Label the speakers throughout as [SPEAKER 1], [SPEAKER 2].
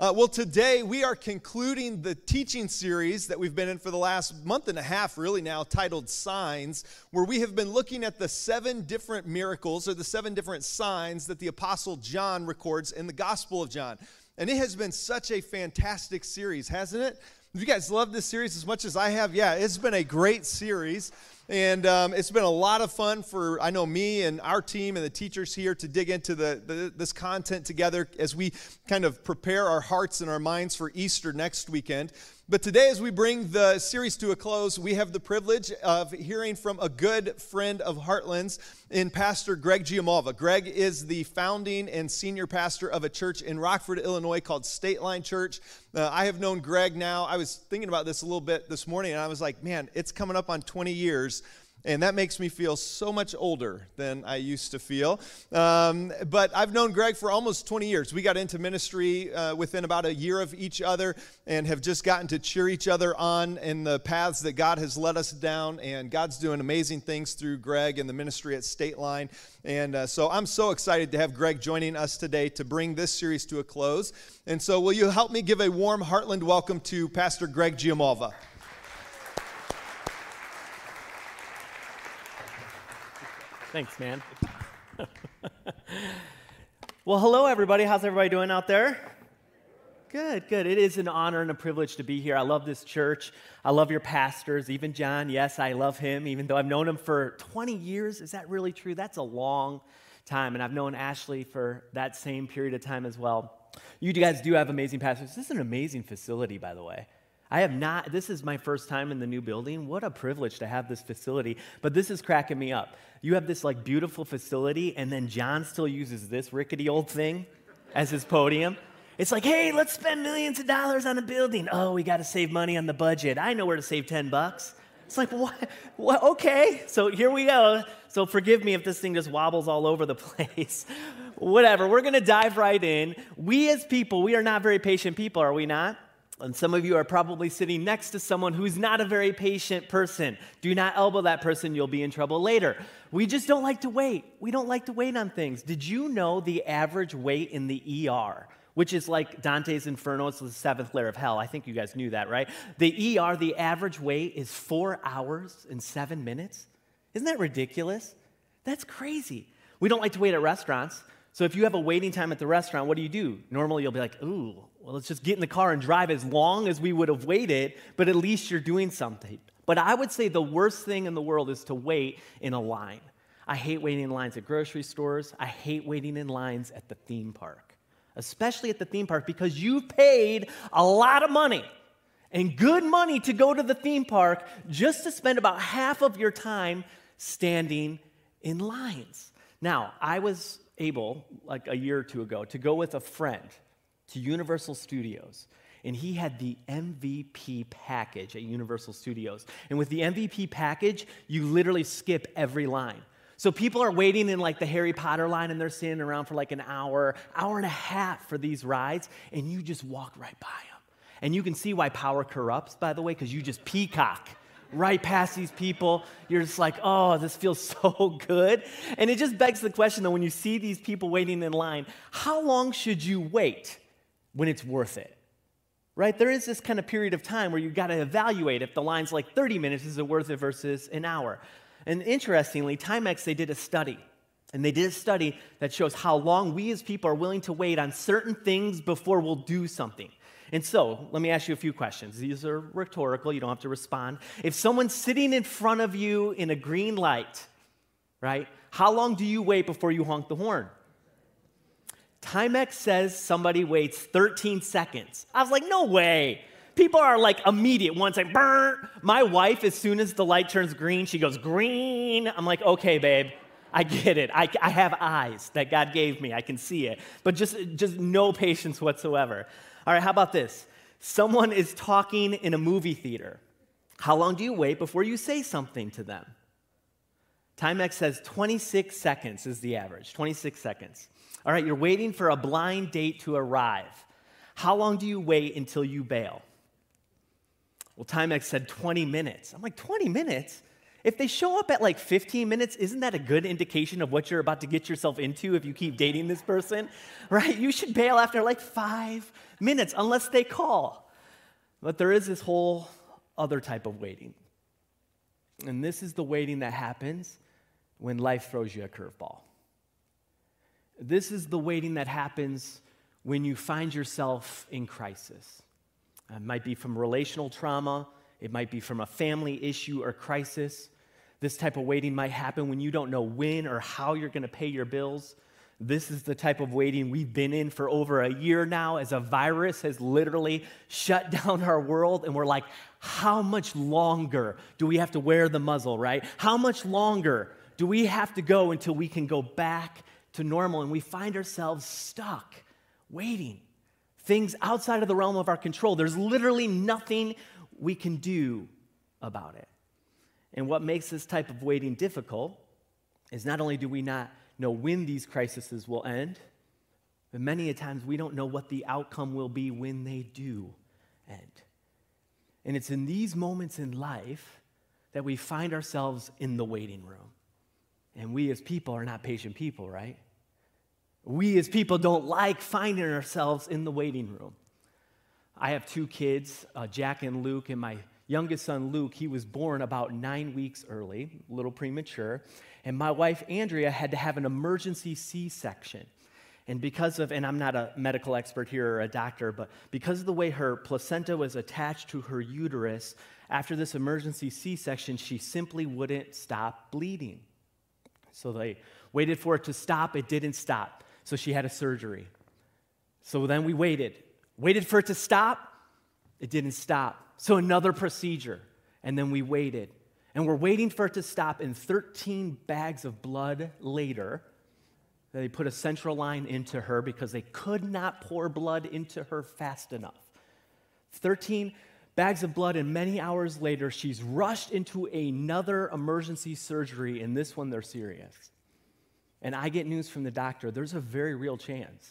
[SPEAKER 1] Uh, well, today we are concluding the teaching series that we've been in for the last month and a half, really now, titled Signs, where we have been looking at the seven different miracles or the seven different signs that the Apostle John records in the Gospel of John. And it has been such a fantastic series, hasn't it? If you guys love this series as much as I have, yeah, it's been a great series. And um, it's been a lot of fun for, I know, me and our team and the teachers here to dig into the, the, this content together as we kind of prepare our hearts and our minds for Easter next weekend. But today, as we bring the series to a close, we have the privilege of hearing from a good friend of Heartland's in Pastor Greg Giammalva. Greg is the founding and senior pastor of a church in Rockford, Illinois called State Line Church. Uh, I have known Greg now, I was thinking about this a little bit this morning, and I was like, man, it's coming up on 20 years and that makes me feel so much older than I used to feel. Um, but I've known Greg for almost 20 years. We got into ministry uh, within about a year of each other and have just gotten to cheer each other on in the paths that God has led us down. And God's doing amazing things through Greg and the ministry at State Line. And uh, so I'm so excited to have Greg joining us today to bring this series to a close. And so, will you help me give a warm Heartland welcome to Pastor Greg Giammalva?
[SPEAKER 2] Thanks, man. well, hello, everybody. How's everybody doing out there? Good, good. It is an honor and a privilege to be here. I love this church. I love your pastors, even John. Yes, I love him, even though I've known him for 20 years. Is that really true? That's a long time. And I've known Ashley for that same period of time as well. You guys do have amazing pastors. This is an amazing facility, by the way. I have not, this is my first time in the new building. What a privilege to have this facility. But this is cracking me up. You have this like beautiful facility, and then John still uses this rickety old thing as his podium. It's like, hey, let's spend millions of dollars on a building. Oh, we got to save money on the budget. I know where to save 10 bucks. It's like, what? what? Okay, so here we go. So forgive me if this thing just wobbles all over the place. Whatever, we're gonna dive right in. We as people, we are not very patient people, are we not? And some of you are probably sitting next to someone who's not a very patient person. Do not elbow that person, you'll be in trouble later. We just don't like to wait. We don't like to wait on things. Did you know the average wait in the ER, which is like Dante's Inferno, it's the seventh layer of hell? I think you guys knew that, right? The ER, the average wait is four hours and seven minutes. Isn't that ridiculous? That's crazy. We don't like to wait at restaurants. So if you have a waiting time at the restaurant, what do you do? Normally you'll be like, ooh, well, let's just get in the car and drive as long as we would have waited, but at least you're doing something. But I would say the worst thing in the world is to wait in a line. I hate waiting in lines at grocery stores. I hate waiting in lines at the theme park, especially at the theme park because you've paid a lot of money and good money to go to the theme park just to spend about half of your time standing in lines. Now, I was able, like a year or two ago, to go with a friend to Universal Studios. And he had the MVP package at Universal Studios. And with the MVP package, you literally skip every line. So people are waiting in like the Harry Potter line and they're standing around for like an hour, hour and a half for these rides, and you just walk right by them. And you can see why power corrupts, by the way, because you just peacock right past these people. You're just like, oh, this feels so good. And it just begs the question, though, when you see these people waiting in line, how long should you wait? When it's worth it. Right? There is this kind of period of time where you've got to evaluate if the line's like 30 minutes, is it worth it versus an hour? And interestingly, Timex, they did a study. And they did a study that shows how long we as people are willing to wait on certain things before we'll do something. And so, let me ask you a few questions. These are rhetorical, you don't have to respond. If someone's sitting in front of you in a green light, right, how long do you wait before you honk the horn? Timex says somebody waits 13 seconds. I was like, no way. People are like immediate. Once like, burn. My wife, as soon as the light turns green, she goes, green. I'm like, okay, babe. I get it. I, I have eyes that God gave me. I can see it. But just, just no patience whatsoever. All right, how about this? Someone is talking in a movie theater. How long do you wait before you say something to them? Timex says 26 seconds is the average. 26 seconds. All right, you're waiting for a blind date to arrive. How long do you wait until you bail? Well, Timex said 20 minutes. I'm like, 20 minutes? If they show up at like 15 minutes, isn't that a good indication of what you're about to get yourself into if you keep dating this person? Right? You should bail after like five minutes unless they call. But there is this whole other type of waiting. And this is the waiting that happens when life throws you a curveball. This is the waiting that happens when you find yourself in crisis. Uh, it might be from relational trauma, it might be from a family issue or crisis. This type of waiting might happen when you don't know when or how you're going to pay your bills. This is the type of waiting we've been in for over a year now as a virus has literally shut down our world. And we're like, how much longer do we have to wear the muzzle, right? How much longer do we have to go until we can go back to normal? And we find ourselves stuck, waiting. Things outside of the realm of our control. There's literally nothing we can do about it. And what makes this type of waiting difficult is not only do we not know when these crises will end, but many a times we don't know what the outcome will be when they do end. And it's in these moments in life that we find ourselves in the waiting room. And we as people are not patient people, right? We as people don't like finding ourselves in the waiting room. I have two kids, uh, Jack and Luke, and my youngest son, Luke, he was born about nine weeks early, a little premature. And my wife, Andrea, had to have an emergency C section. And because of, and I'm not a medical expert here or a doctor, but because of the way her placenta was attached to her uterus, after this emergency C section, she simply wouldn't stop bleeding. So they waited for it to stop, it didn't stop. So she had a surgery. So then we waited, waited for it to stop, it didn't stop. So another procedure. And then we waited. And we're waiting for it to stop. And 13 bags of blood later, they put a central line into her because they could not pour blood into her fast enough. 13 bags of blood, and many hours later, she's rushed into another emergency surgery, and this one they're serious. And I get news from the doctor there's a very real chance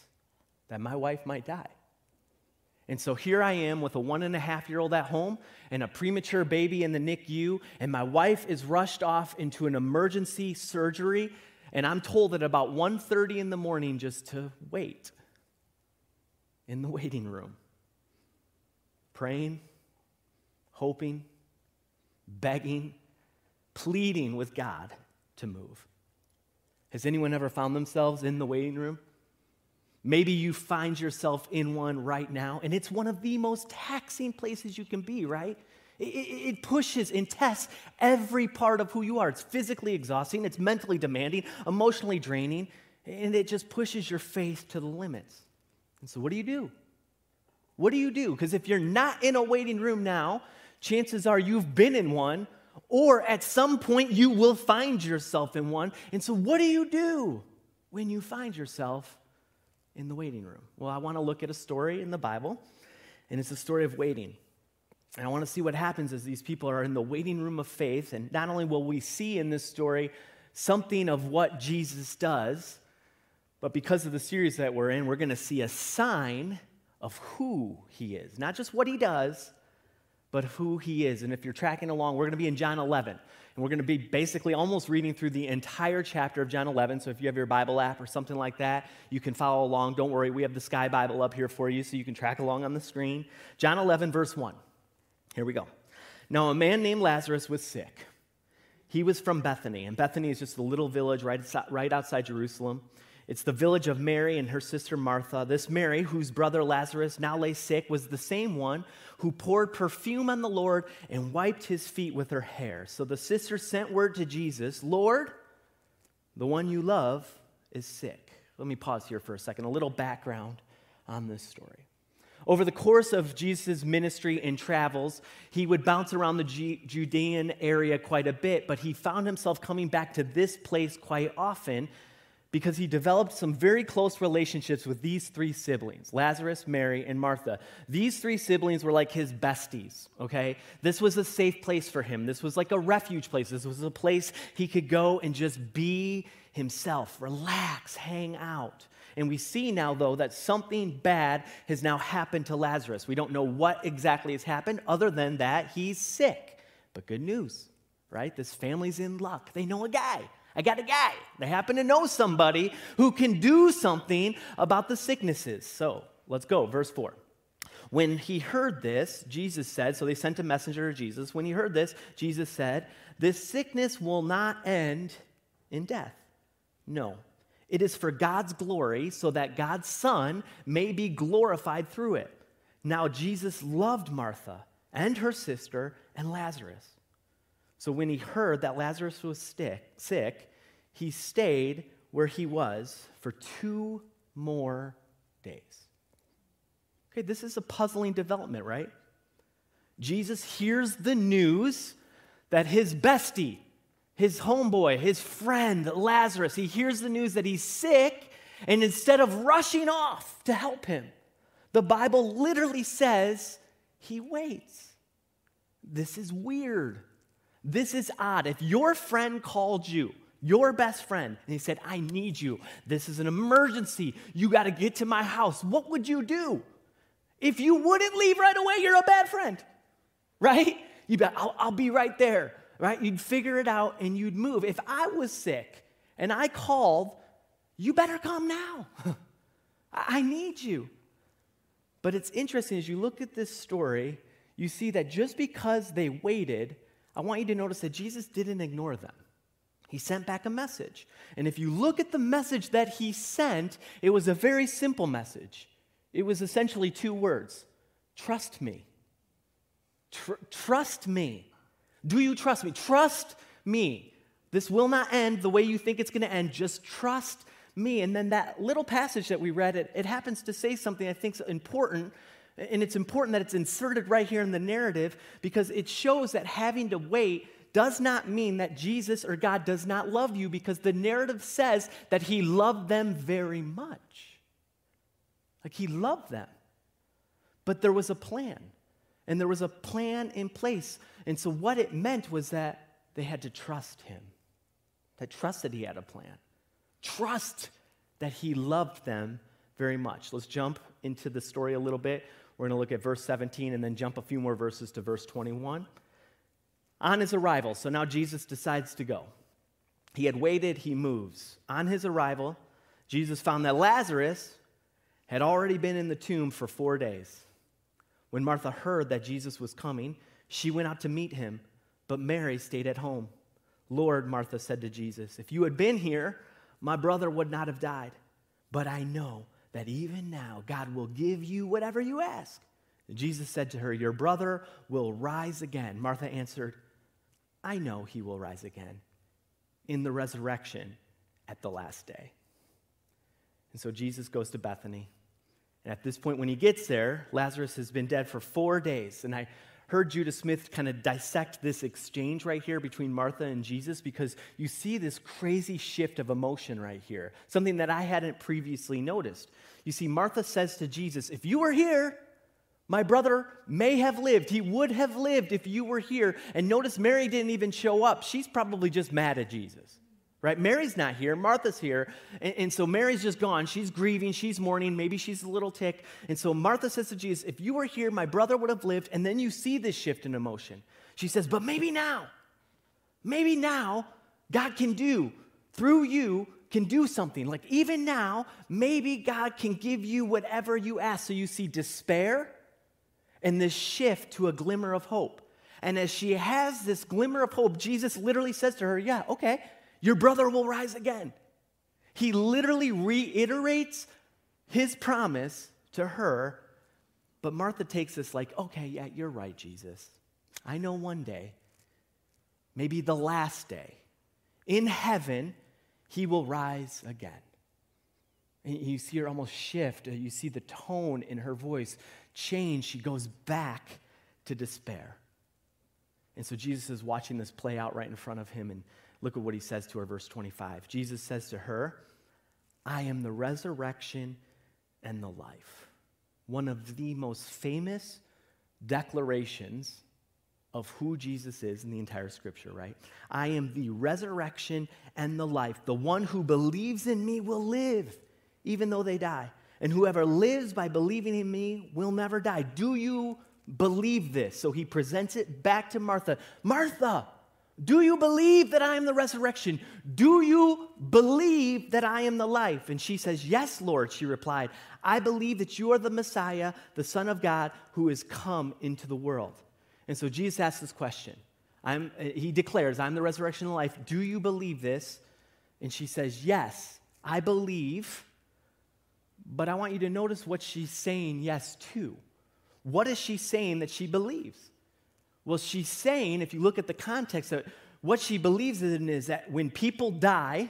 [SPEAKER 2] that my wife might die. And so here I am with a one and a half year old at home and a premature baby in the NICU, and my wife is rushed off into an emergency surgery, and I'm told at about 1:30 in the morning just to wait in the waiting room. Praying, hoping, begging, pleading with God to move. Has anyone ever found themselves in the waiting room? Maybe you find yourself in one right now, and it's one of the most taxing places you can be, right? It, pushes and tests every part of who you are. It's physically exhausting, it's mentally demanding, emotionally draining, and it just pushes your faith to the limits. And so, what do you do? What do you do? Because if you're not in a waiting room now, chances are you've been in one, or at some point you will find yourself in one. And so, what do you do when you find yourself in the waiting room? Well, I want to look at a story in the Bible, and it's a story of waiting. And I want to see what happens as these people are in the waiting room of faith. And not only will we see in this story something of what Jesus does, but because of the series that we're in, we're going to see a sign of who he is. Not just what he does, but who he is. And if you're tracking along, we're going to be in John 11. And we're going to be basically almost reading through the entire chapter of John 11. So if you have your Bible app or something like that, you can follow along. Don't worry, we have the Sky Bible up here for you so you can track along on the screen. John 11, verse 1. Here we go. Now, a man named Lazarus was sick. He was from Bethany, and Bethany is just a little village right, right outside Jerusalem. It's the village of Mary and her sister Martha. This Mary, whose brother Lazarus now lay sick, was the same one who poured perfume on the Lord and wiped his feet with her hair. So the sister sent word to Jesus Lord, the one you love is sick. Let me pause here for a second. A little background on this story. Over the course of Jesus' ministry and travels, he would bounce around the Judean area quite a bit, but he found himself coming back to this place quite often because he developed some very close relationships with these three siblings Lazarus, Mary, and Martha. These three siblings were like his besties, okay? This was a safe place for him. This was like a refuge place. This was a place he could go and just be himself, relax, hang out. And we see now, though, that something bad has now happened to Lazarus. We don't know what exactly has happened, other than that he's sick. But good news right? This family's in luck. They know a guy. I got a guy. They happen to know somebody who can do something about the sicknesses. So let's go. Verse 4. When he heard this, Jesus said, so they sent a messenger to Jesus. When he heard this, Jesus said, This sickness will not end in death. No, it is for God's glory, so that God's Son may be glorified through it. Now, Jesus loved Martha and her sister and Lazarus. So when he heard that Lazarus was sick, sick, he stayed where he was for two more days. Okay, this is a puzzling development, right? Jesus hears the news that his bestie, his homeboy, his friend, Lazarus, he hears the news that he's sick, and instead of rushing off to help him, the Bible literally says he waits. This is weird. This is odd. If your friend called you, your best friend, and he said, I need you, this is an emergency, you got to get to my house, what would you do? If you wouldn't leave right away, you're a bad friend, right? You'd be, I'll, I'll be right there, right? You'd figure it out and you'd move. If I was sick and I called, you better come now. I need you. But it's interesting as you look at this story, you see that just because they waited, I want you to notice that Jesus didn't ignore them. He sent back a message. And if you look at the message that he sent, it was a very simple message. It was essentially two words trust me. Tr- trust me. Do you trust me? Trust me. This will not end the way you think it's going to end. Just trust me. And then that little passage that we read, it, it happens to say something I think is important. And it's important that it's inserted right here in the narrative because it shows that having to wait does not mean that Jesus or God does not love you because the narrative says that he loved them very much. Like he loved them. But there was a plan, and there was a plan in place. And so what it meant was that they had to trust him, that trust that he had a plan, trust that he loved them very much. Let's jump into the story a little bit. We're going to look at verse 17 and then jump a few more verses to verse 21. On his arrival, so now Jesus decides to go. He had waited, he moves. On his arrival, Jesus found that Lazarus had already been in the tomb for four days. When Martha heard that Jesus was coming, she went out to meet him, but Mary stayed at home. Lord, Martha said to Jesus, if you had been here, my brother would not have died. But I know that even now God will give you whatever you ask. And Jesus said to her, Your brother will rise again. Martha answered, I know he will rise again in the resurrection at the last day. And so Jesus goes to Bethany. And at this point, when he gets there, Lazarus has been dead for four days. And I heard Judah Smith kind of dissect this exchange right here between Martha and Jesus because you see this crazy shift of emotion right here, something that I hadn't previously noticed. You see, Martha says to Jesus, If you were here, my brother may have lived. He would have lived if you were here. And notice Mary didn't even show up. She's probably just mad at Jesus right? Mary's not here, Martha's here. And, and, so Mary's just gone. She's grieving, she's mourning, maybe she's a little ticked. And so Martha says to Jesus, If you were here, my brother would have lived. And then you see this shift in emotion. She says, But maybe now, maybe now, God can do through you. Can do something. Like even now, maybe God can give you whatever you ask. So you see despair and this shift to a glimmer of hope. And as she has this glimmer of hope, Jesus literally says to her, Yeah, okay, your brother will rise again. He literally reiterates his promise to her, but Martha takes this like, okay, yeah, you're right, Jesus. I know one day, maybe the last day, in heaven, he will rise again. And you see her almost shift. Uh, you see the tone in her voice change. She goes back to despair. And so Jesus is watching this play out right in front of him. And Look at what he says to her, verse 25. Jesus says to her, I am the resurrection and the life. One of the most famous declarations of who Jesus is in the entire scripture, right? I am the resurrection and the life. The one who believes in me will live, even though they die. And whoever lives by believing in me will never die. Do you believe this? So he presents it back to Martha. Martha, Do you believe that I am the resurrection? Do you believe that I am the life? And she says, Yes, Lord, she replied. I believe that you are the Messiah, the Son of God, who has come into the world. And so Jesus asks this question. I'm, he declares, I'm the resurrection and life. Do you believe this? And she says, Yes, I believe. But I want you to notice what she's saying yes to. What is she saying that she believes? Well, she's saying, if you look at the context, that what she believes in is that when people die,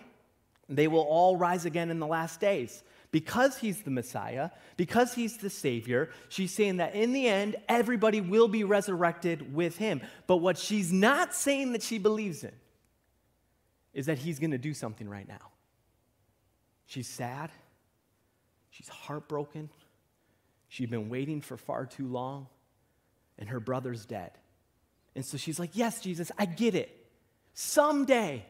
[SPEAKER 2] they will all rise again in the last days. Because he's the Messiah, because he's the Savior, she's saying that in the end, everybody will be resurrected with him. But what she's not saying that she believes in is that he's going to do something right now. She's sad. She's heartbroken. She's been waiting for far too long, and her brother's dead. And so she's like, Yes, Jesus, I get it. Someday,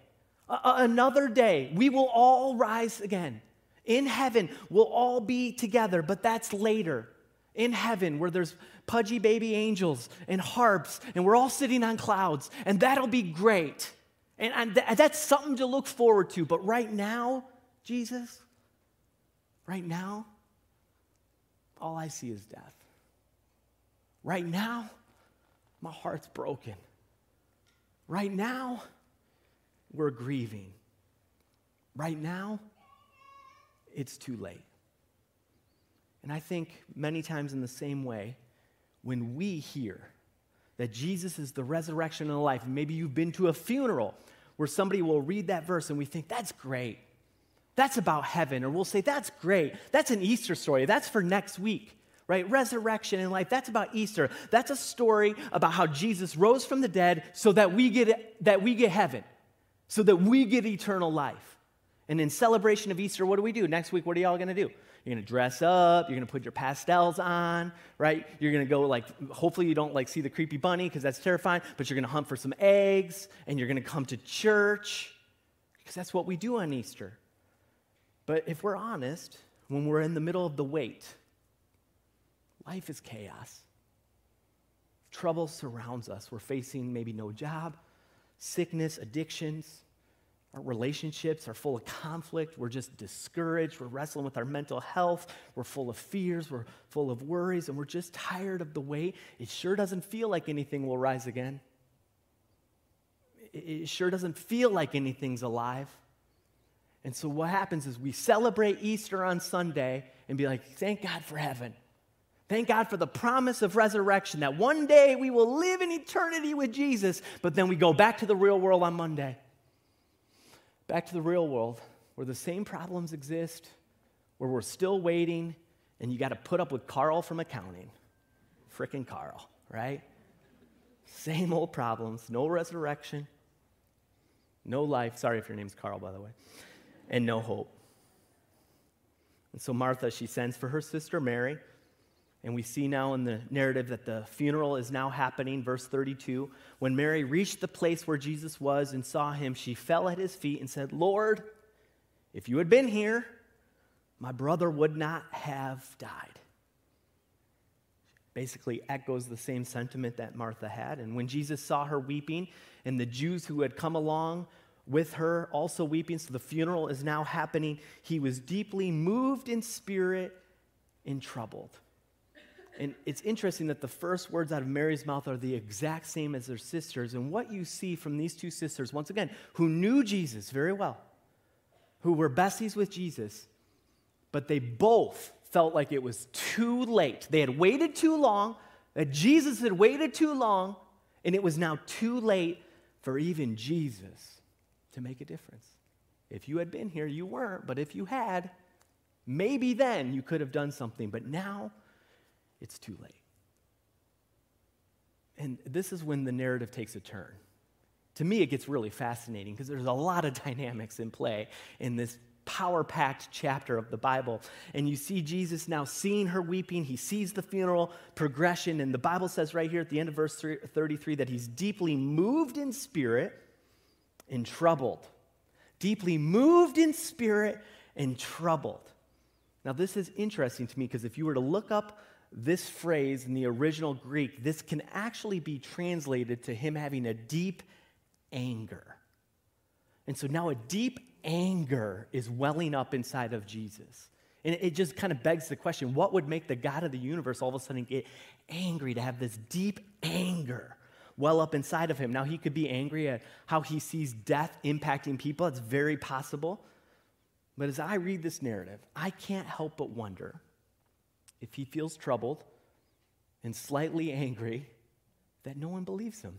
[SPEAKER 2] another day, we will all rise again. In heaven, we'll all be together, but that's later. In heaven, where there's pudgy baby angels and harps, and we're all sitting on clouds, and that'll be great. And, and th- that's something to look forward to. But right now, Jesus, right now, all I see is death. Right now, my heart's broken. Right now, we're grieving. Right now, it's too late. And I think many times in the same way, when we hear that Jesus is the resurrection and the life, maybe you've been to a funeral where somebody will read that verse and we think, that's great. That's about heaven. Or we'll say, that's great. That's an Easter story. That's for next week right? Resurrection and life. That's about Easter. That's a story about how Jesus rose from the dead so that we get that we get heaven, so that we get eternal life. And in celebration of Easter, what do we do? Next week, what are y'all gonna do? You're gonna dress up, you're gonna put your pastels on, right? You're gonna go like, hopefully you don't like see the creepy bunny because that's terrifying, but you're gonna hunt for some eggs and you're gonna come to church because that's what we do on Easter. But if we're honest, when we're in the middle of the wait, Life is chaos. Trouble surrounds us. We're facing maybe no job, sickness, addictions. Our relationships are full of conflict. We're just discouraged. We're wrestling with our mental health. We're full of fears. We're full of worries. And we're just tired of the wait. It sure doesn't feel like anything will rise again. It sure doesn't feel like anything's alive. And so what happens is we celebrate Easter on Sunday and be like, thank God for heaven. Thank God for the promise of resurrection that one day we will live in eternity with Jesus, but then we go back to the real world on Monday. Back to the real world where the same problems exist, where we're still waiting, and you got to put up with Carl from accounting. Frickin' Carl, right? Same old problems, no resurrection, no life. Sorry if your name's Carl, by the way, and no hope. And so Martha, she sends for her sister Mary and we see now in the narrative that the funeral is now happening. Verse 32 When Mary reached the place where Jesus was and saw him, she fell at his feet and said, Lord, if you had been here, my brother would not have died. Basically, echoes the same sentiment that Martha had. And when Jesus saw her weeping, and the Jews who had come along with her also weeping, so the funeral is now happening, he was deeply moved in spirit and troubled. And it's interesting that the first words out of Mary's mouth are the exact same as their sisters. And what you see from these two sisters, once again, who knew Jesus very well, who were besties with Jesus, but they both felt like it was too late. They had waited too long, that Jesus had waited too long, and it was now too late for even Jesus to make a difference. If you had been here, you weren't, but if you had, maybe then you could have done something. But now, it's too late. And this is when the narrative takes a turn. To me, it gets really fascinating because there's a lot of dynamics in play in this power packed chapter of the Bible. And you see Jesus now seeing her weeping. He sees the funeral progression. And the Bible says right here at the end of verse 33 that he's deeply moved in spirit and troubled. Deeply moved in spirit and troubled. Now, this is interesting to me because if you were to look up this phrase in the original Greek, this can actually be translated to him having a deep anger. And so now a deep anger is welling up inside of Jesus. And it just kind of begs the question what would make the God of the universe all of a sudden get angry to have this deep anger well up inside of him? Now, he could be angry at how he sees death impacting people. It's very possible. But as I read this narrative, I can't help but wonder if he feels troubled and slightly angry that no one believes him.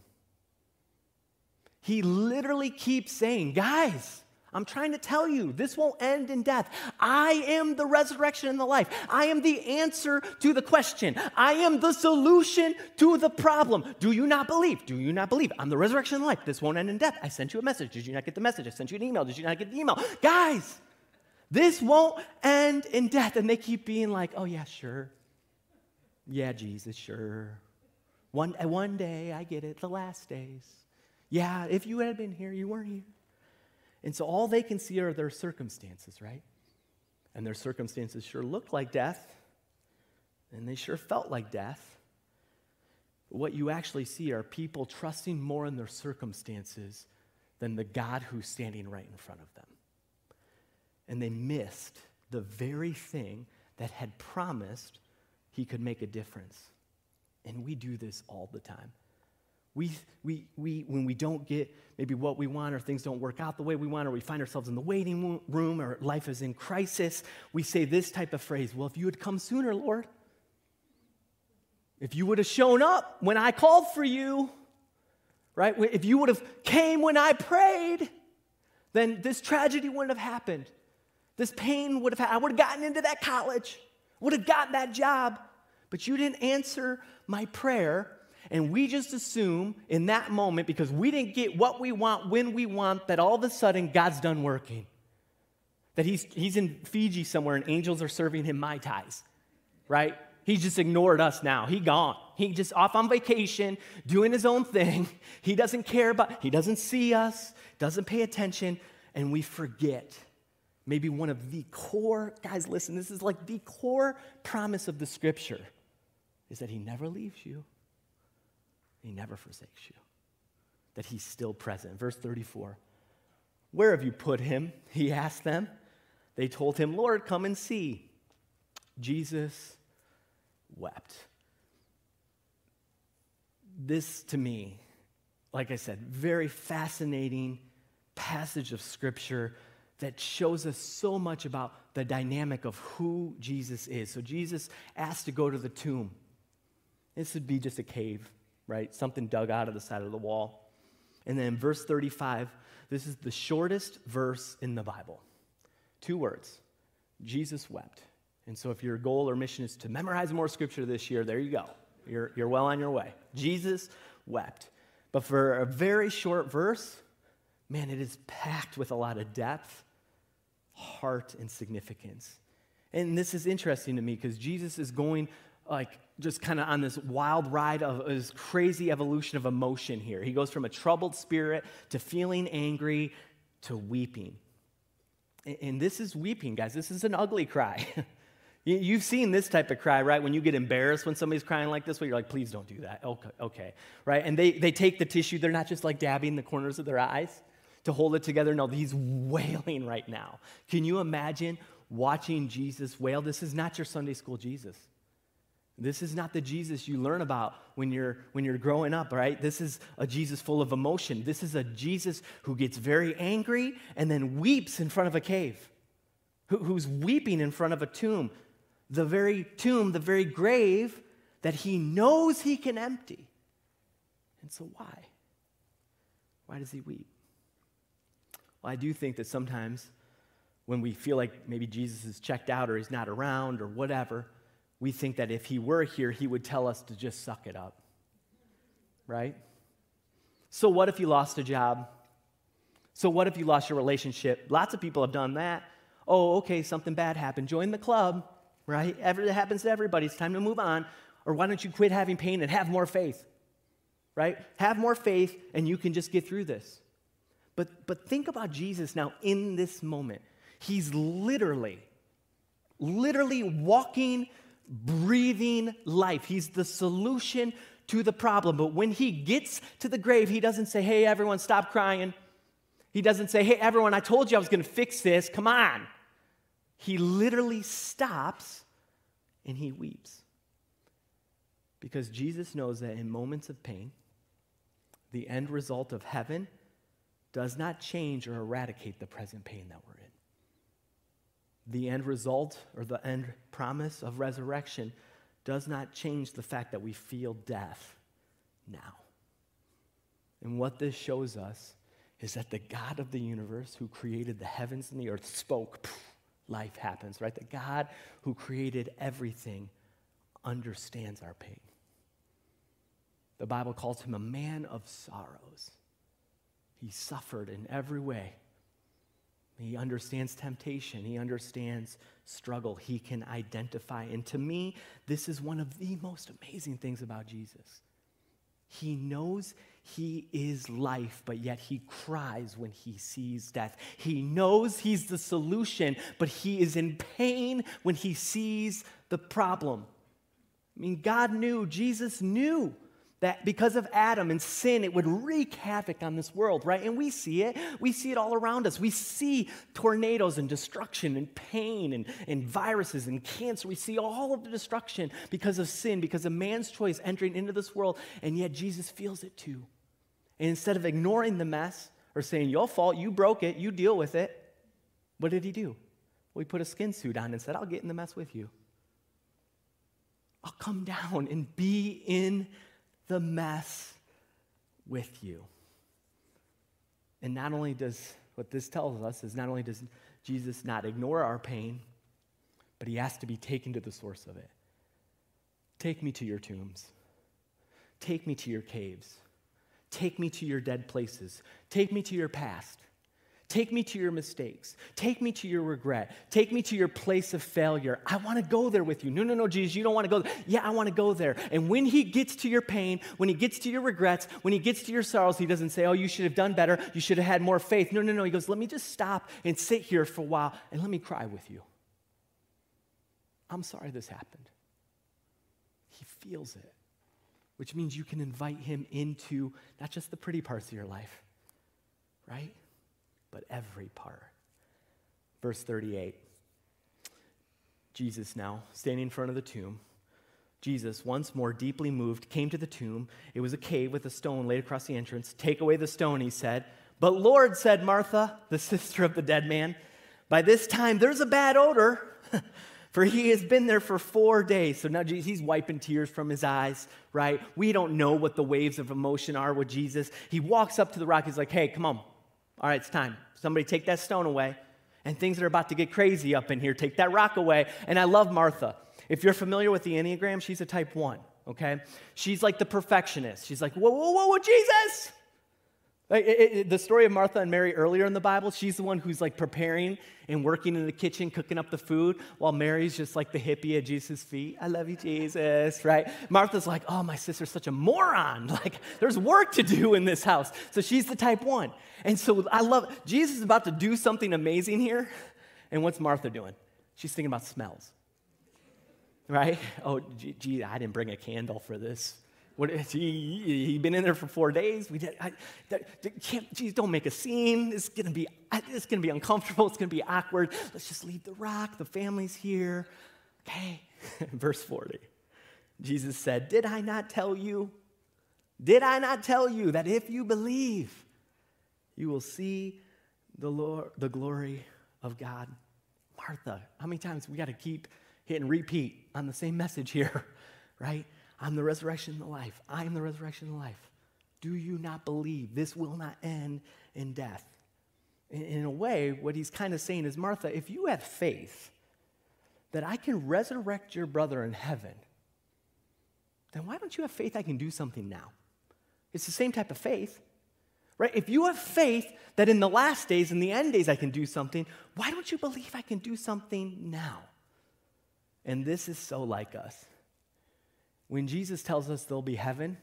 [SPEAKER 2] He literally keeps saying, Guys, I'm trying to tell you, this won't end in death. I am the resurrection and the life. I am the answer to the question. I am the solution to the problem. Do you not believe? Do you not believe? I'm the resurrection and life. This won't end in death. I sent you a message. Did you not get the message? I sent you an email. Did you not get the email? Guys, this won't end in death. And they keep being like, oh, yeah, sure. Yeah, Jesus, sure. One, uh, one day, I get it, the last days. Yeah, if you had been here, you weren't here. And so all they can see are their circumstances, right? And their circumstances sure looked like death, and they sure felt like death. But what you actually see are people trusting more in their circumstances than the God who's standing right in front of them. And they missed the very thing that had promised he could make a difference. And we do this all the time. We, we, we, when we don't get maybe what we want or things don't work out the way we want or we find ourselves in the waiting room or life is in crisis, we say this type of phrase Well, if you had come sooner, Lord, if you would have shown up when I called for you, right? If you would have came when I prayed, then this tragedy wouldn't have happened. This pain would have I would have gotten into that college, would have gotten that job, but you didn't answer my prayer and we just assume in that moment, because we didn't get what we want when we want, that all of a sudden God's done working. That he's, he's in Fiji somewhere and angels are serving him Mai Tais, right? He's just ignored us now. He gone. He just off on vacation, doing his own thing. He doesn't care about, he doesn't see us, doesn't pay attention, and we forget. Maybe one of the core, guys, listen, this is like the core promise of the scripture is that he never leaves you. He never forsakes you, that He's still present. Verse 34 Where have you put him? He asked them. They told him, Lord, come and see. Jesus wept. This, to me, like I said, very fascinating passage of Scripture that shows us so much about the dynamic of who Jesus is. So, Jesus asked to go to the tomb. This would be just a cave right? Something dug out of the side of the wall. And then verse 35, this is the shortest verse in the Bible. Two words Jesus wept. And so, if your goal or mission is to memorize more scripture this year, there you go. You're, you're well on your way. Jesus wept. But for a very short verse, man, it is packed with a lot of depth, heart, and significance. And this is interesting to me because Jesus is going like just kind of on this wild ride of this crazy evolution of emotion here. He goes from a troubled spirit to feeling angry to weeping. And this is weeping, guys. This is an ugly cry. You've seen this type of cry, right? When you get embarrassed when somebody's crying like this, where you're like, please don't do that. Okay, okay. Right? And they, they take the tissue, they're not just like dabbing the corners of their eyes to hold it together. No, he's wailing right now. Can you imagine watching Jesus wail? This is not your Sunday school Jesus. This is not the Jesus you learn about when you're, when you're growing up, right? This is a Jesus full of emotion. This is a Jesus who gets very angry and then weeps in front of a cave, who, who's weeping in front of a tomb, the very tomb, the very grave that he knows he can empty. And so, why? Why does he weep? Well, I do think that sometimes when we feel like maybe Jesus is checked out or he's not around or whatever, we think that if he were here, he would tell us to just suck it up. Right? So, what if you lost a job? So, what if you lost your relationship? Lots of people have done that. Oh, okay, something bad happened. Join the club, right? It happens to everybody. It's time to move on. Or why don't you quit having pain and have more faith? Right? Have more faith and you can just get through this. But, but think about Jesus now in this moment. He's literally, literally walking breathing life. He's the solution to the problem. But when he gets to the grave, he doesn't say, Hey, everyone, stop crying. He doesn't say, Hey, everyone, I told you I was going to fix this. Come on. He literally stops and he weeps. Because Jesus knows that in moments of pain, the end result of heaven does not change or eradicate the present pain that we're in. The end result or the end promise of resurrection does not change the fact that we feel death now. And what this shows us is that the God of the universe who created the heavens and the earth spoke, life happens, right? The God who created everything understands our pain. The Bible calls him a man of sorrows. He suffered in every way. He understands temptation. He understands struggle. He can identify. And to me, this is one of the most amazing things about Jesus. He knows he is life, but yet he cries when he sees death. He knows he's the solution, but he is in pain when he sees the problem. I mean, God knew, Jesus knew that because of Adam and sin, it would wreak havoc on this world, right? And we see it. We see it all around us. We see tornadoes and destruction and pain and, and viruses and cancer. We see all of the destruction because of sin, because of man's choice entering into this world. And yet Jesus feels it too. And instead of ignoring the mess or saying, Your fault, you broke it, you deal with it, what did he do? Well, he put a skin suit on and said, I'll get in the mess with you. I'll come down and be in the mess with you. And not only does what this tells us is not only does Jesus not ignore our pain, but he has to be taken to the source of it. Take me to your tombs. Take me to your caves. Take me to your dead places. Take me to your past. Take me to your mistakes. Take me to your regret. Take me to your place of failure. I want to go there with you. No, no, no, Jesus, you don't want to go there. Yeah, I want to go there. And when he gets to your pain, when he gets to your regrets, when he gets to your sorrows, he doesn't say, Oh, you should have done better. You should have had more faith. No, no, no. He goes, Let me just stop and sit here for a while and let me cry with you. I'm sorry this happened. He feels it, which means you can invite him into not just the pretty parts of your life, right? But every part. Verse 38 Jesus now, standing in front of the tomb, Jesus, once more deeply moved, came to the tomb. It was a cave with a stone laid across the entrance. Take away the stone, he said. But Lord, said Martha, the sister of the dead man, by this time there's a bad odor, for he has been there for four days. So now Jesus, he's wiping tears from his eyes, right? We don't know what the waves of emotion are with Jesus. He walks up to the rock. He's like, hey, come on, all right, it's time. Somebody take that stone away. And things are about to get crazy up in here. Take that rock away. And I love Martha. If you're familiar with the Enneagram, she's a type one, okay? She's like the perfectionist. She's like, whoa, whoa, whoa, whoa, Jesus! It, it, it, the story of Martha and Mary earlier in the Bible, she's the one who's like preparing and working in the kitchen, cooking up the food, while Mary's just like the hippie at Jesus' feet. I love you, Jesus, right? Martha's like, oh, my sister's such a moron. Like, there's work to do in this house. So she's the type one. And so I love, Jesus is about to do something amazing here. And what's Martha doing? She's thinking about smells, right? Oh, gee, I didn't bring a candle for this. What, he, he been in there for four days. We did, I, can't, geez, don't make a scene. It's gonna be, it's gonna be uncomfortable. It's gonna be awkward. Let's just leave the rock. The family's here. Okay. Verse 40. Jesus said, Did I not tell you? Did I not tell you that if you believe, you will see the, Lord, the glory of God? Martha, how many times we got to keep hitting repeat on the same message here, right? I'm the resurrection and the life. I am the resurrection and the life. Do you not believe this will not end in death? In, in a way, what he's kind of saying is Martha, if you have faith that I can resurrect your brother in heaven, then why don't you have faith I can do something now? It's the same type of faith, right? If you have faith that in the last days, in the end days, I can do something, why don't you believe I can do something now? And this is so like us when Jesus tells us there'll be heaven,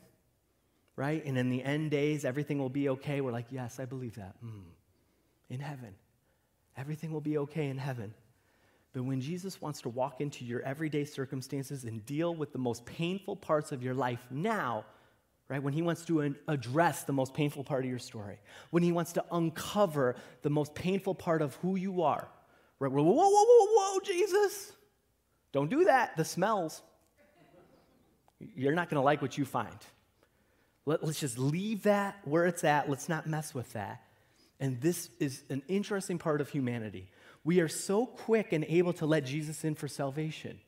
[SPEAKER 2] right? And in the end days, everything will be okay, we're like, yes, I believe that. Mm. In heaven. Everything will be okay in heaven. But when Jesus wants to walk into your everyday circumstances and deal with the most painful parts of your life now, right? When He wants to address the most painful part of your story, when He wants to uncover the most painful part of who you are, right? Whoa, whoa, whoa, whoa, whoa, Jesus. Don't do that. The smells. You're not going to like what you find. Let, us just leave that where it's at. Let's not mess with that. And this is an interesting part of humanity. We are so quick and able to let Jesus in for salvation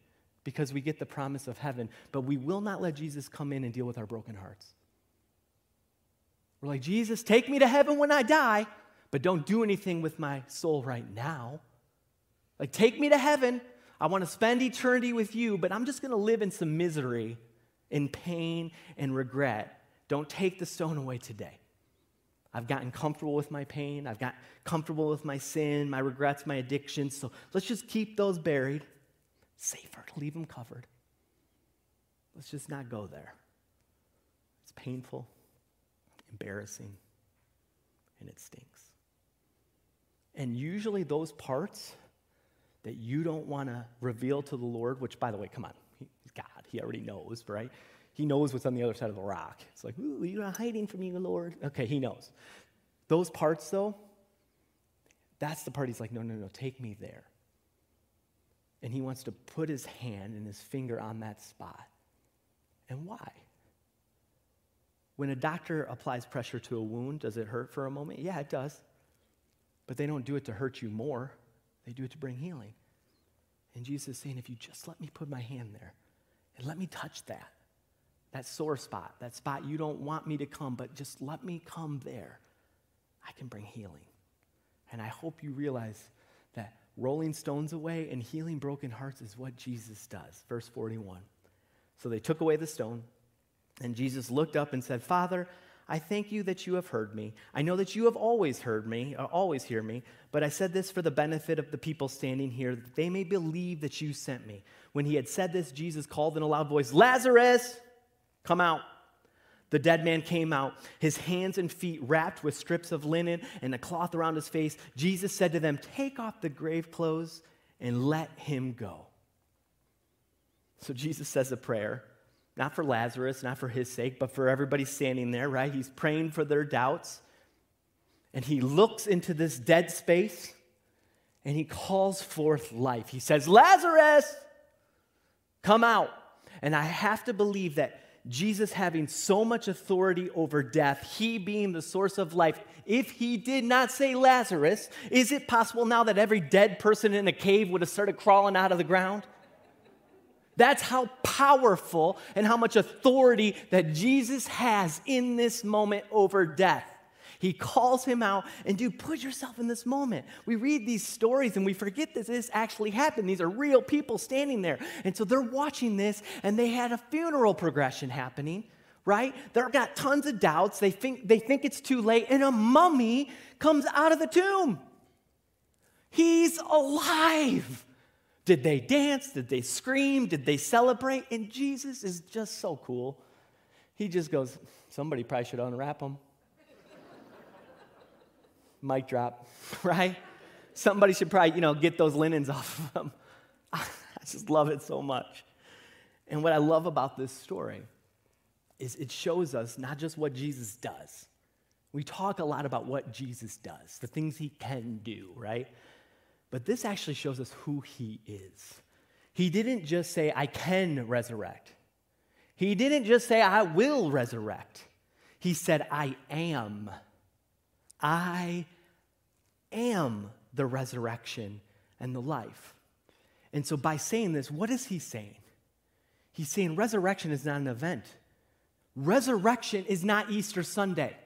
[SPEAKER 2] because we get the promise of heaven, but we will not let Jesus come in and deal with our broken hearts. We're like, Jesus, take me to heaven when I die, but don't do anything with my soul right now. Like, take me to heaven. I want to spend eternity with you, but I'm just going to live in some misery, in pain, and regret. Don't take the stone away today. I've gotten comfortable with my pain. I've got comfortable with my sin, my regrets, my addictions. So let's just keep those buried safer leave them covered. Let's just not go there. It's painful, embarrassing, and it stinks. And usually, those parts that you don't want to reveal to the Lord, which, by the way, come on, he already knows, right? He knows what's on the other side of the rock. It's like, ooh, you're not hiding from me, Lord. Okay, he knows. Those parts, though, that's the part he's like, no, no, no, take me there and he wants to put his hand and his finger on that spot. And why? When a doctor applies pressure to a wound, does it hurt for a moment? Yeah, it does. But they don't do it to hurt you more, they do it to bring healing. And Jesus is saying, if you just let me put my hand there and let me touch that, that sore spot, that spot you don't want me to come, but just let me come there, I can bring healing. And I hope you realize that rolling stones away and healing broken hearts is what Jesus does. Verse 41. So they took away the stone, and Jesus looked up and said, Father, I thank you that you have heard me. I know that you have always heard me, uh, always hear me, but I said this for the benefit of the people standing here, that they may believe that you sent me. When he had said this, Jesus called in a loud voice, Lazarus, come out. The dead man came out, his hands and feet wrapped with strips of linen and a cloth around his face. Jesus said to them, Take off the grave clothes and let him go. So Jesus says a prayer, not for Lazarus, not for his sake, but for everybody standing there, right? He's praying for their doubts. And he looks into this dead space and he calls forth life. He says, Lazarus, come out. And I have to believe that Jesus having so much authority over death, he being the source of life, if he did not say Lazarus, is it possible now that every dead person in a cave would have started crawling out of the ground? That's how powerful and how much authority that Jesus has in this moment over death. He calls him out, and dude, put yourself in this moment. We read these stories and we forget that this actually happened. These are real people standing there. And so they're watching this, and they had a funeral progression happening, right? They've got tons of doubts. They think, they think it's too late, and a mummy comes out of the tomb. He's alive. Did they dance? Did they scream? Did they celebrate? And Jesus is just so cool. He just goes, Somebody probably should unwrap them. mic drop, right? Somebody should probably, you know, get those linens off of them. I just love it so much. And what I love about this story is it shows us not just what Jesus does. We talk a lot about what Jesus does, the things he can do, right? But this actually shows us who he is. He didn't just say, I can resurrect. He didn't just say, I will resurrect. He said, I am I am the resurrection and the life. And so, by saying this, what is he saying? He's saying resurrection is not an event. Resurrection is not Easter Sunday,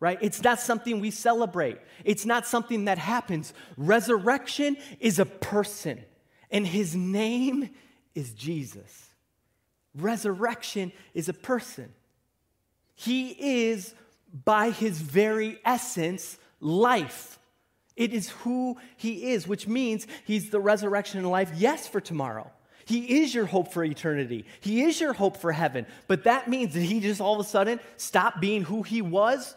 [SPEAKER 2] right? It's not something we celebrate, it's not something that happens. Resurrection is a person, and his name is Jesus. Resurrection is a person. He is by his very essence, life. It is who he is, which means he's the resurrection and life, yes, for tomorrow. He is your hope for eternity. He is your hope for heaven. But that means that he just all of a sudden stopped being who he was?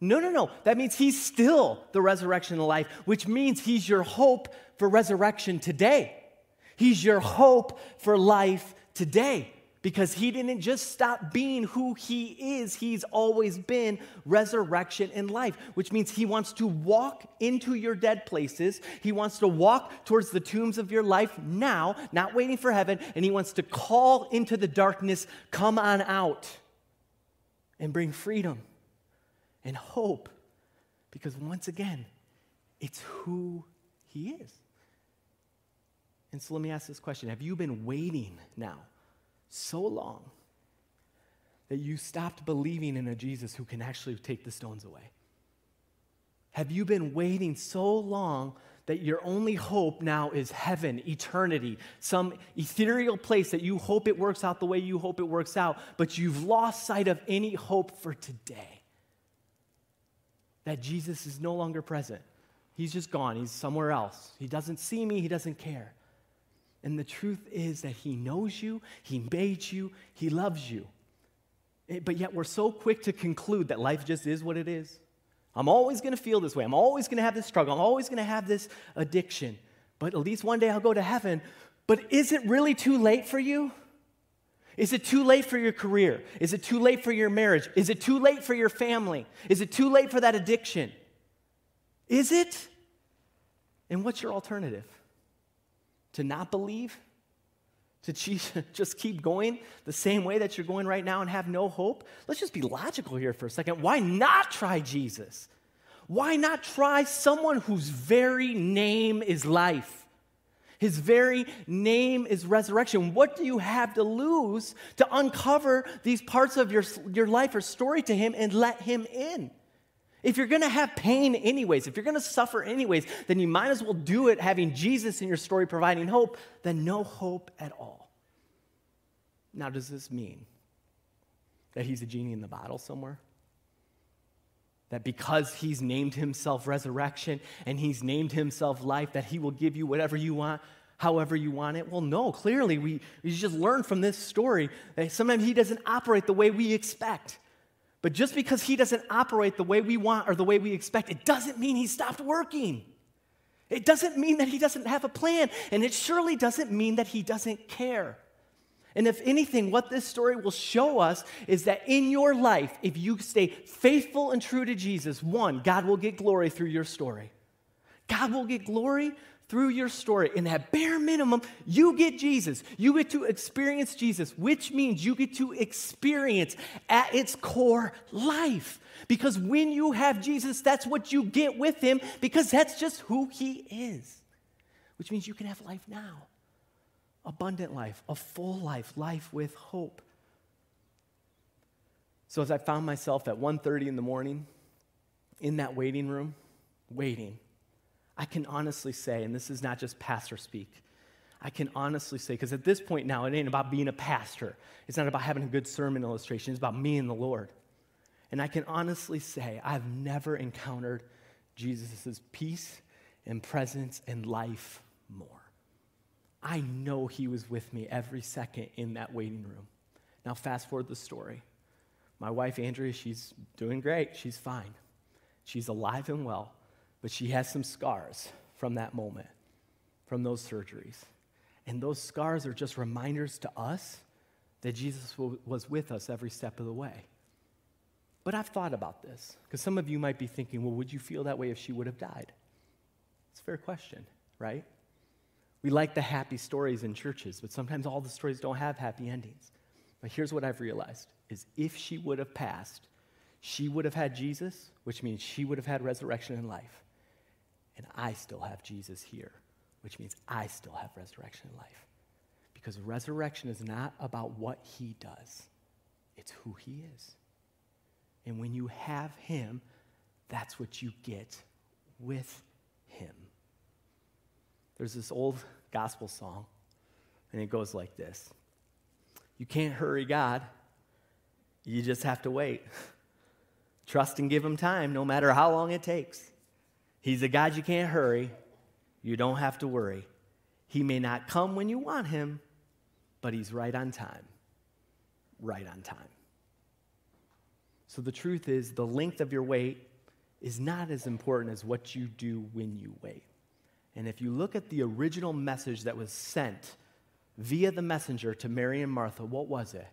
[SPEAKER 2] No, no, no. That means he's still the resurrection and life, which means he's your hope for resurrection today. He's your hope for life today because he didn't just stop being who he is, he's always been resurrection and life, which means he wants to walk into your dead places. He wants to walk towards the tombs of your life now, not waiting for heaven, and he wants to call into the darkness, come on out and bring freedom and hope. Because once again, it's who he is. And so let me ask this question Have you been waiting now? so long that you stopped believing in a Jesus who can actually take the stones away? Have you been waiting so long that your only hope now is heaven, eternity, some ethereal place that you hope it works out the way you hope it works out, but you've lost sight of any hope for today? That Jesus is no longer present. He's just gone. He's somewhere else. He doesn't see me. He doesn't care. And the truth is that He knows you, He made you, He loves you. Eh, but yet we're so quick to conclude that life just is what it is. I'm always going to feel this way. I'm always going to have this struggle. I'm always going to have this addiction. But at least one day I'll go to heaven. But is it really too late for you? Is it too late for your career? Is it too late for your marriage? Is it too late for your family? Is it too late for that addiction? Is it? And what's your alternative? to not believe, to just keep going the same way that you're going right now and have no hope? Let's just be logical here for a second. Why not try Jesus? Why not try someone whose very name is life? His very name is resurrection. What do you have to lose to uncover these parts of your, your life or story to him and let him in? If you're gonna have pain anyways, if you're gonna suffer anyways, then you might as well do it having Jesus in your story providing hope than no hope at all. Now, does this mean that he's a genie in the bottle somewhere? That because he's named himself resurrection and he's named himself life, that he will give you whatever you want, however you want it? Well, no, clearly we, we just learn from this story that sometimes he doesn't operate the way we expect. But just because he doesn't operate the way we want or the way we expect, it doesn't mean he stopped working. It doesn't mean that he doesn't have a plan, and it surely doesn't mean that he doesn't care. And if anything, what this story will show us is that in your life, if you stay faithful and true to Jesus, one, God will get glory through your story. God will get glory through your story. In that bare minimum, you get Jesus. You get to experience Jesus, which means you get to experience at its core life. Because when you have Jesus, that's what you get with him, because that's just who he is. Which means you can have life now abundant life, a full life, life with hope. So as I found myself at 1:30 in the morning in that waiting room, waiting, I can honestly say, and this is not just pastor speak, I can honestly say, because at this point now, it ain't about being a pastor. It's not about having a good sermon illustration. It's about me and the Lord. And I can honestly say, I've never encountered Jesus' peace and presence and life more. I know he was with me every second in that waiting room. Now, fast forward the story. My wife, Andrea, she's doing great. She's fine. She's alive and well. But she has some scars from that moment, from those surgeries. And those scars are just reminders to us that Jesus was with us every step of the way. But I've thought about this, because some of you might be thinking, well, would you feel that way if she would have died? It's a fair question, right? We like the happy stories in churches, but sometimes all the stories don't have happy endings. But here's what I've realized is if she would have passed, she would have had Jesus, which means she would have had resurrection and life. And I still have Jesus here, which means I still have resurrection in life. Because resurrection is not about what he does, it's who he is. And when you have him, that's what you get with him. There's this old gospel song, and it goes like this You can't hurry God, you just have to wait. Trust and give him time, no matter how long it takes. He's a God you can't hurry. You don't have to worry. He may not come when you want him, but he's right on time. Right on time. So the truth is, the length of your wait is not as important as what you do when you wait. And if you look at the original message that was sent via the messenger to Mary and Martha, what was it?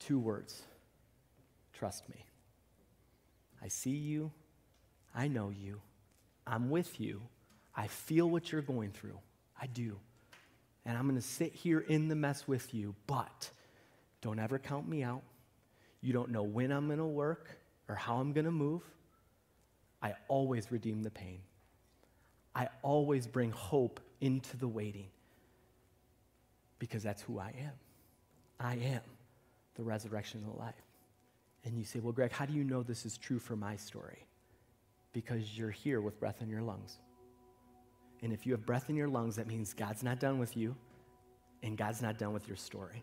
[SPEAKER 2] Two words trust me. I see you. I know you. I'm with you. I feel what you're going through. I do. And I'm going to sit here in the mess with you, but don't ever count me out. You don't know when I'm going to work or how I'm going to move. I always redeem the pain. I always bring hope into the waiting because that's who I am. I am the resurrection the life. And you say, Well, Greg, how do you know this is true for my story? Because you're here with breath in your lungs. And if you have breath in your lungs, that means God's not done with you and God's not done with your story.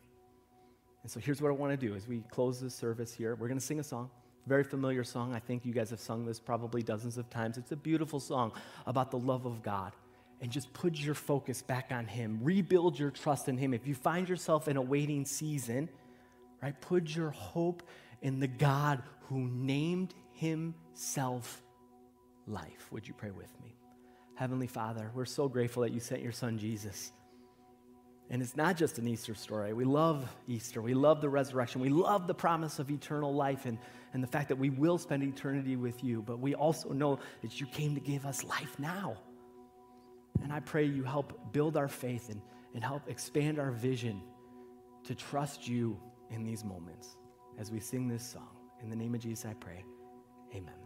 [SPEAKER 2] And so here's what I want to do as we close this service here. We're going to sing a song, very familiar song. I think you guys have sung this probably dozens of times. It's a beautiful song about the love of God. And just put your focus back on Him. Rebuild your trust in Him. If you find yourself in a waiting season, right, put your hope in the God who named Himself life. Would you pray with me? Heavenly Father, we're so grateful that you sent your Son Jesus and it's not just an Easter story. We love Easter. We love the resurrection. We love the promise of eternal life and, and the fact that we will spend eternity with you. But we also know that you came to give us life now. And I pray you help build our faith and, and help expand our vision to trust you in these moments as we sing this song. In the name of Jesus, I pray. Amen.